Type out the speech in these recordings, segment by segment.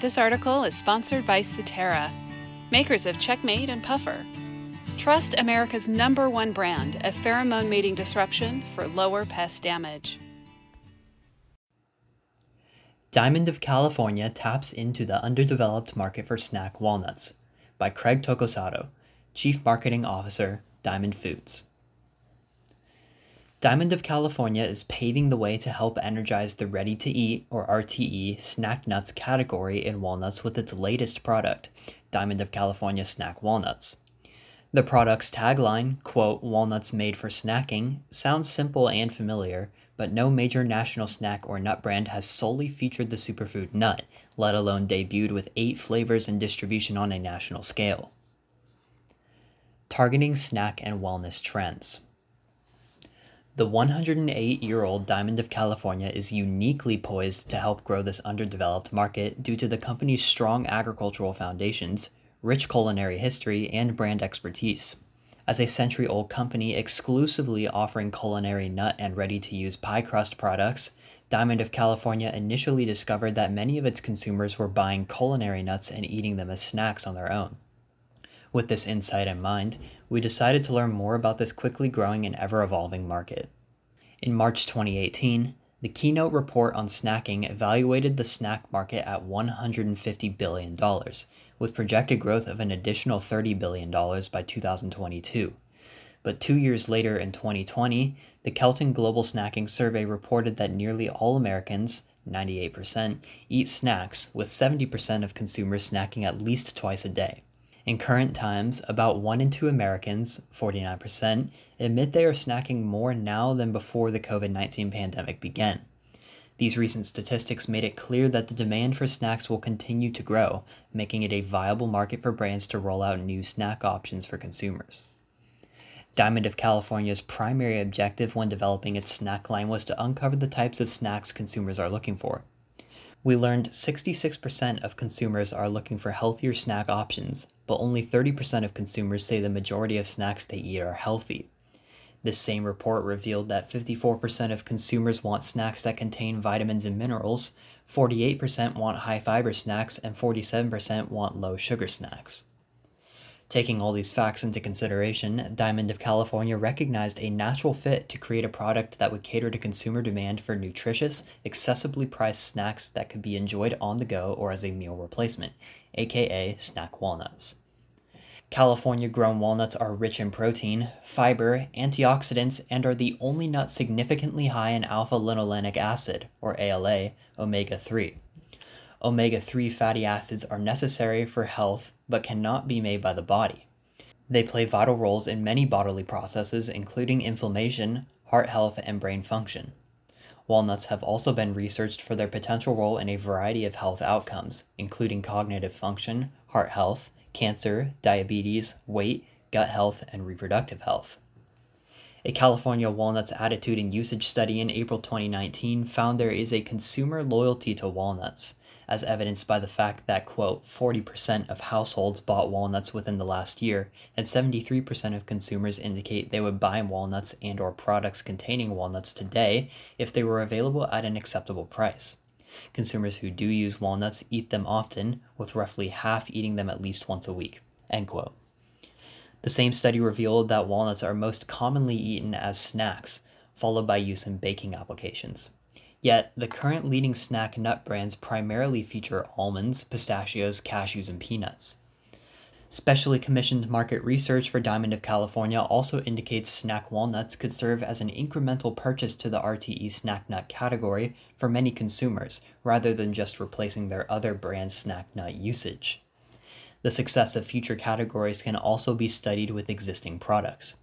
This article is sponsored by Suterra, makers of Checkmate and Puffer. Trust America's number one brand of pheromone mating disruption for lower pest damage. Diamond of California taps into the underdeveloped market for snack walnuts by Craig Tokosato, Chief Marketing Officer, Diamond Foods. Diamond of California is paving the way to help energize the ready to eat or RTE snack nuts category in walnuts with its latest product, Diamond of California Snack Walnuts. The product's tagline, quote, walnuts made for snacking, sounds simple and familiar, but no major national snack or nut brand has solely featured the superfood nut, let alone debuted with eight flavors and distribution on a national scale. Targeting snack and wellness trends. The 108 year old Diamond of California is uniquely poised to help grow this underdeveloped market due to the company's strong agricultural foundations, rich culinary history, and brand expertise. As a century old company exclusively offering culinary nut and ready to use pie crust products, Diamond of California initially discovered that many of its consumers were buying culinary nuts and eating them as snacks on their own. With this insight in mind, we decided to learn more about this quickly growing and ever evolving market. In March 2018, the keynote report on snacking evaluated the snack market at $150 billion, with projected growth of an additional $30 billion by 2022. But two years later in 2020, the Kelton Global Snacking Survey reported that nearly all Americans, 98%, eat snacks, with 70% of consumers snacking at least twice a day. In current times, about 1 in 2 Americans, 49%, admit they are snacking more now than before the COVID 19 pandemic began. These recent statistics made it clear that the demand for snacks will continue to grow, making it a viable market for brands to roll out new snack options for consumers. Diamond of California's primary objective when developing its snack line was to uncover the types of snacks consumers are looking for. We learned 66% of consumers are looking for healthier snack options, but only 30% of consumers say the majority of snacks they eat are healthy. This same report revealed that 54% of consumers want snacks that contain vitamins and minerals, 48% want high fiber snacks, and 47% want low sugar snacks. Taking all these facts into consideration, Diamond of California recognized a natural fit to create a product that would cater to consumer demand for nutritious, accessibly priced snacks that could be enjoyed on the go or as a meal replacement, aka snack walnuts. California grown walnuts are rich in protein, fiber, antioxidants, and are the only nut significantly high in alpha linolenic acid, or ALA, omega 3. Omega 3 fatty acids are necessary for health but cannot be made by the body. They play vital roles in many bodily processes, including inflammation, heart health, and brain function. Walnuts have also been researched for their potential role in a variety of health outcomes, including cognitive function, heart health, cancer, diabetes, weight, gut health, and reproductive health. A California walnuts attitude and usage study in April 2019 found there is a consumer loyalty to walnuts as evidenced by the fact that, quote, 40% of households bought walnuts within the last year, and 73% of consumers indicate they would buy walnuts and or products containing walnuts today if they were available at an acceptable price. Consumers who do use walnuts eat them often, with roughly half eating them at least once a week. End quote. The same study revealed that walnuts are most commonly eaten as snacks, followed by use in baking applications. Yet, the current leading snack nut brands primarily feature almonds, pistachios, cashews, and peanuts. Specially commissioned market research for Diamond of California also indicates snack walnuts could serve as an incremental purchase to the RTE snack nut category for many consumers, rather than just replacing their other brand snack nut usage. The success of future categories can also be studied with existing products.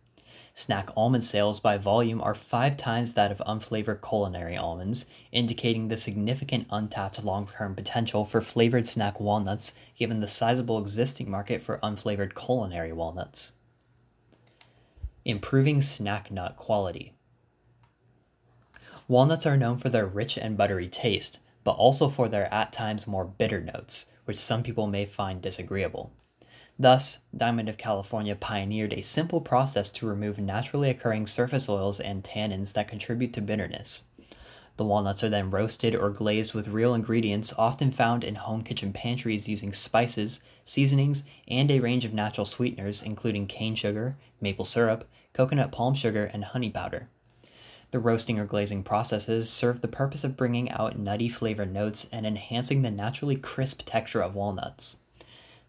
Snack almond sales by volume are five times that of unflavored culinary almonds, indicating the significant untapped long term potential for flavored snack walnuts given the sizable existing market for unflavored culinary walnuts. Improving snack nut quality. Walnuts are known for their rich and buttery taste, but also for their at times more bitter notes, which some people may find disagreeable. Thus, Diamond of California pioneered a simple process to remove naturally occurring surface oils and tannins that contribute to bitterness. The walnuts are then roasted or glazed with real ingredients often found in home kitchen pantries using spices, seasonings, and a range of natural sweeteners including cane sugar, maple syrup, coconut palm sugar, and honey powder. The roasting or glazing processes serve the purpose of bringing out nutty flavor notes and enhancing the naturally crisp texture of walnuts.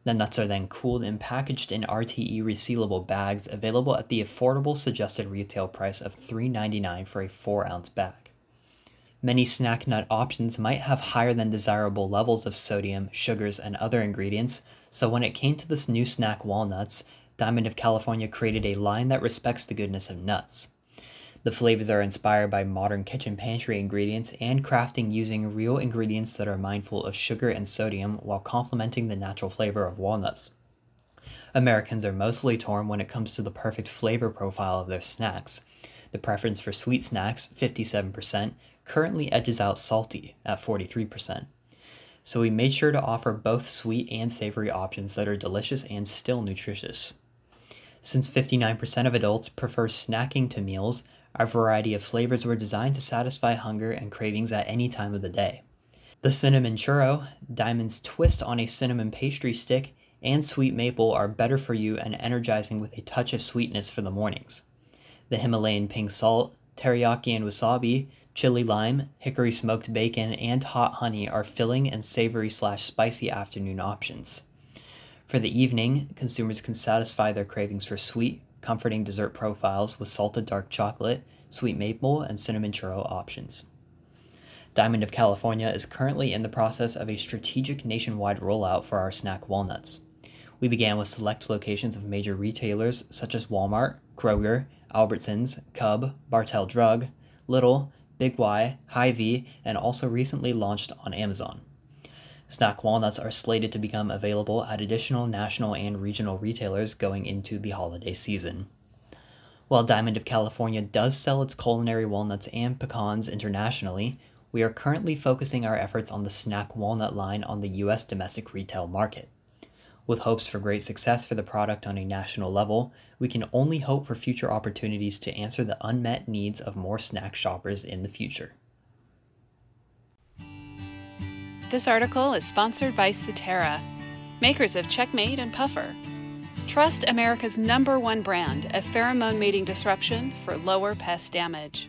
The nuts are then cooled and packaged in RTE resealable bags available at the affordable suggested retail price of $3.99 for a 4 ounce bag. Many snack nut options might have higher than desirable levels of sodium, sugars, and other ingredients, so when it came to this new snack walnuts, Diamond of California created a line that respects the goodness of nuts. The flavors are inspired by modern kitchen pantry ingredients and crafting using real ingredients that are mindful of sugar and sodium while complementing the natural flavor of walnuts. Americans are mostly torn when it comes to the perfect flavor profile of their snacks. The preference for sweet snacks, 57%, currently edges out salty at 43%. So we made sure to offer both sweet and savory options that are delicious and still nutritious. Since 59% of adults prefer snacking to meals, our variety of flavors were designed to satisfy hunger and cravings at any time of the day. The cinnamon churro, Diamond's twist on a cinnamon pastry stick, and sweet maple are better for you and energizing with a touch of sweetness for the mornings. The Himalayan pink salt, teriyaki and wasabi, chili lime, hickory smoked bacon, and hot honey are filling and savory slash spicy afternoon options. For the evening, consumers can satisfy their cravings for sweet, comforting dessert profiles with salted dark chocolate, sweet maple, and cinnamon churro options. Diamond of California is currently in the process of a strategic nationwide rollout for our snack walnuts. We began with select locations of major retailers such as Walmart, Kroger, Albertsons, Cub, Bartell Drug, Lidl, Big Y, Hy-Vee, and also recently launched on Amazon. Snack walnuts are slated to become available at additional national and regional retailers going into the holiday season. While Diamond of California does sell its culinary walnuts and pecans internationally, we are currently focusing our efforts on the snack walnut line on the US domestic retail market. With hopes for great success for the product on a national level, we can only hope for future opportunities to answer the unmet needs of more snack shoppers in the future. This article is sponsored by Suterra, makers of Checkmate and Puffer. Trust America's number one brand of pheromone mating disruption for lower pest damage.